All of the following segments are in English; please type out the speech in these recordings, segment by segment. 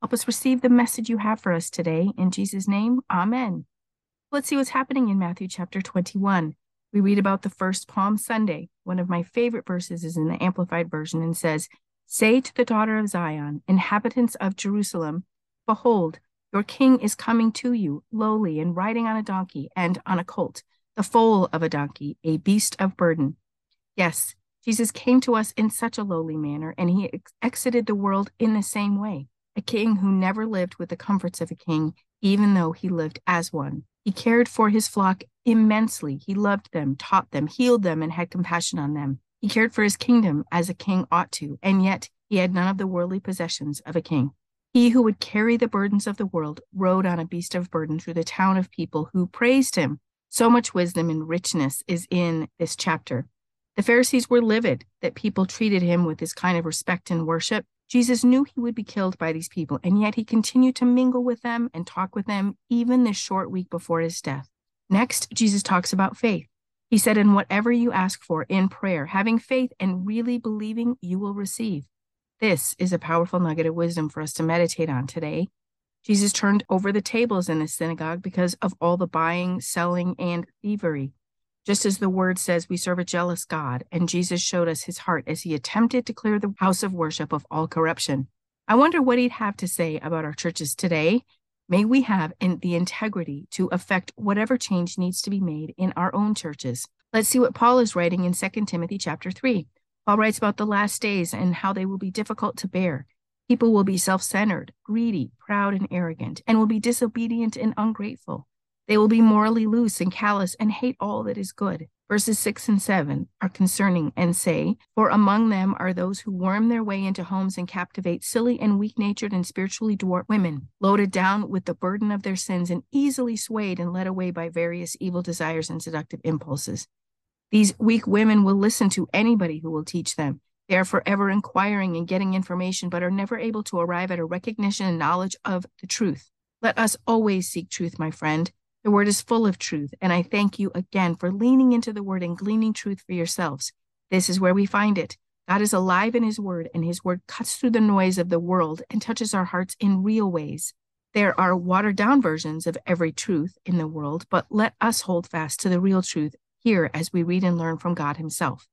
Help us receive the message you have for us today. In Jesus' name, amen. Let's see what's happening in Matthew chapter 21. We read about the first Palm Sunday. One of my favorite verses is in the Amplified Version and says, Say to the daughter of Zion, inhabitants of Jerusalem, Behold, your king is coming to you, lowly and riding on a donkey and on a colt, the foal of a donkey, a beast of burden. Yes, Jesus came to us in such a lowly manner, and he ex- exited the world in the same way a king who never lived with the comforts of a king, even though he lived as one. He cared for his flock immensely. He loved them, taught them, healed them, and had compassion on them. He cared for his kingdom as a king ought to, and yet he had none of the worldly possessions of a king. He who would carry the burdens of the world rode on a beast of burden through the town of people who praised him. So much wisdom and richness is in this chapter. The Pharisees were livid that people treated him with this kind of respect and worship, Jesus knew he would be killed by these people, and yet he continued to mingle with them and talk with them even this short week before his death. Next, Jesus talks about faith. He said, In whatever you ask for in prayer, having faith and really believing, you will receive. This is a powerful nugget of wisdom for us to meditate on today. Jesus turned over the tables in the synagogue because of all the buying, selling, and thievery. Just as the word says, we serve a jealous God, and Jesus showed us his heart as he attempted to clear the house of worship of all corruption. I wonder what he'd have to say about our churches today. May we have in the integrity to affect whatever change needs to be made in our own churches. Let's see what Paul is writing in 2 Timothy chapter 3. Paul writes about the last days and how they will be difficult to bear. People will be self centered, greedy, proud, and arrogant, and will be disobedient and ungrateful. They will be morally loose and callous and hate all that is good. Verses 6 and 7 are concerning and say, For among them are those who worm their way into homes and captivate silly and weak natured and spiritually dwarfed women, loaded down with the burden of their sins and easily swayed and led away by various evil desires and seductive impulses. These weak women will listen to anybody who will teach them. They are forever inquiring and getting information, but are never able to arrive at a recognition and knowledge of the truth. Let us always seek truth, my friend. The word is full of truth, and I thank you again for leaning into the word and gleaning truth for yourselves. This is where we find it. God is alive in his word, and his word cuts through the noise of the world and touches our hearts in real ways. There are watered down versions of every truth in the world, but let us hold fast to the real truth here as we read and learn from God himself.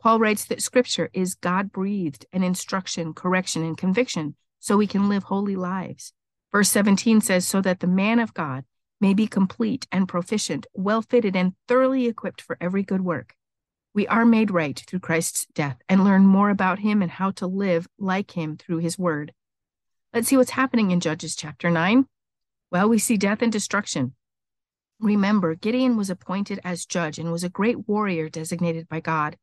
Paul writes that scripture is God breathed and instruction, correction, and conviction so we can live holy lives. Verse 17 says, So that the man of God may be complete and proficient, well fitted, and thoroughly equipped for every good work. We are made right through Christ's death and learn more about him and how to live like him through his word. Let's see what's happening in Judges chapter 9. Well, we see death and destruction. Remember, Gideon was appointed as judge and was a great warrior designated by God.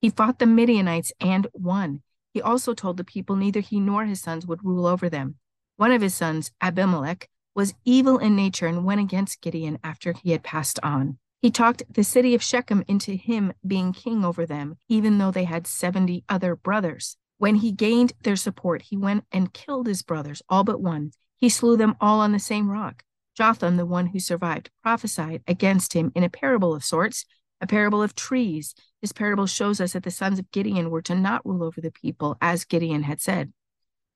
He fought the Midianites and won. He also told the people neither he nor his sons would rule over them. One of his sons, Abimelech, was evil in nature and went against Gideon after he had passed on. He talked the city of Shechem into him being king over them, even though they had 70 other brothers. When he gained their support, he went and killed his brothers, all but one. He slew them all on the same rock. Jotham, the one who survived, prophesied against him in a parable of sorts, a parable of trees. This parable shows us that the sons of Gideon were to not rule over the people, as Gideon had said.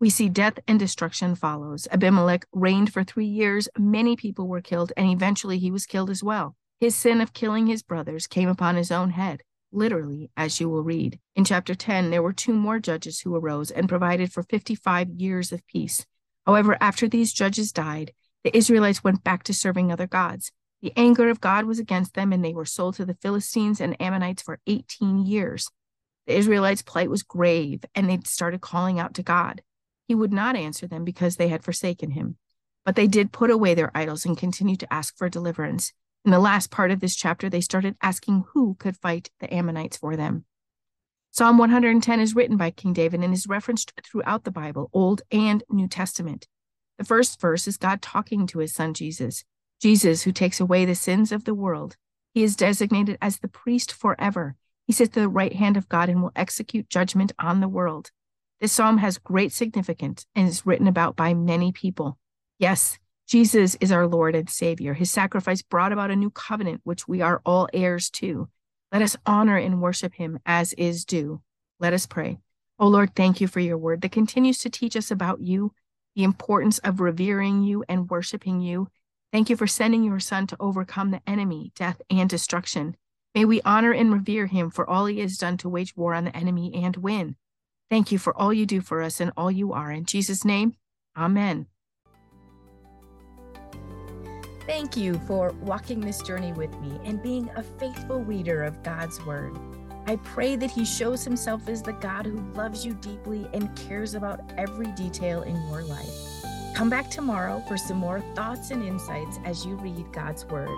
We see death and destruction follows. Abimelech reigned for three years. Many people were killed, and eventually he was killed as well. His sin of killing his brothers came upon his own head, literally, as you will read. In chapter 10, there were two more judges who arose and provided for 55 years of peace. However, after these judges died, the Israelites went back to serving other gods. The anger of God was against them, and they were sold to the Philistines and Ammonites for 18 years. The Israelites' plight was grave, and they started calling out to God. He would not answer them because they had forsaken him. But they did put away their idols and continued to ask for deliverance. In the last part of this chapter, they started asking who could fight the Ammonites for them. Psalm 110 is written by King David and is referenced throughout the Bible, Old and New Testament. The first verse is God talking to his son Jesus. Jesus, who takes away the sins of the world. He is designated as the priest forever. He sits at the right hand of God and will execute judgment on the world. This psalm has great significance and is written about by many people. Yes, Jesus is our Lord and Savior. His sacrifice brought about a new covenant, which we are all heirs to. Let us honor and worship him as is due. Let us pray. Oh Lord, thank you for your word that continues to teach us about you, the importance of revering you and worshiping you. Thank you for sending your son to overcome the enemy, death, and destruction. May we honor and revere him for all he has done to wage war on the enemy and win. Thank you for all you do for us and all you are. In Jesus' name, amen. Thank you for walking this journey with me and being a faithful reader of God's Word. I pray that He shows Himself as the God who loves you deeply and cares about every detail in your life. Come back tomorrow for some more thoughts and insights as you read God's Word.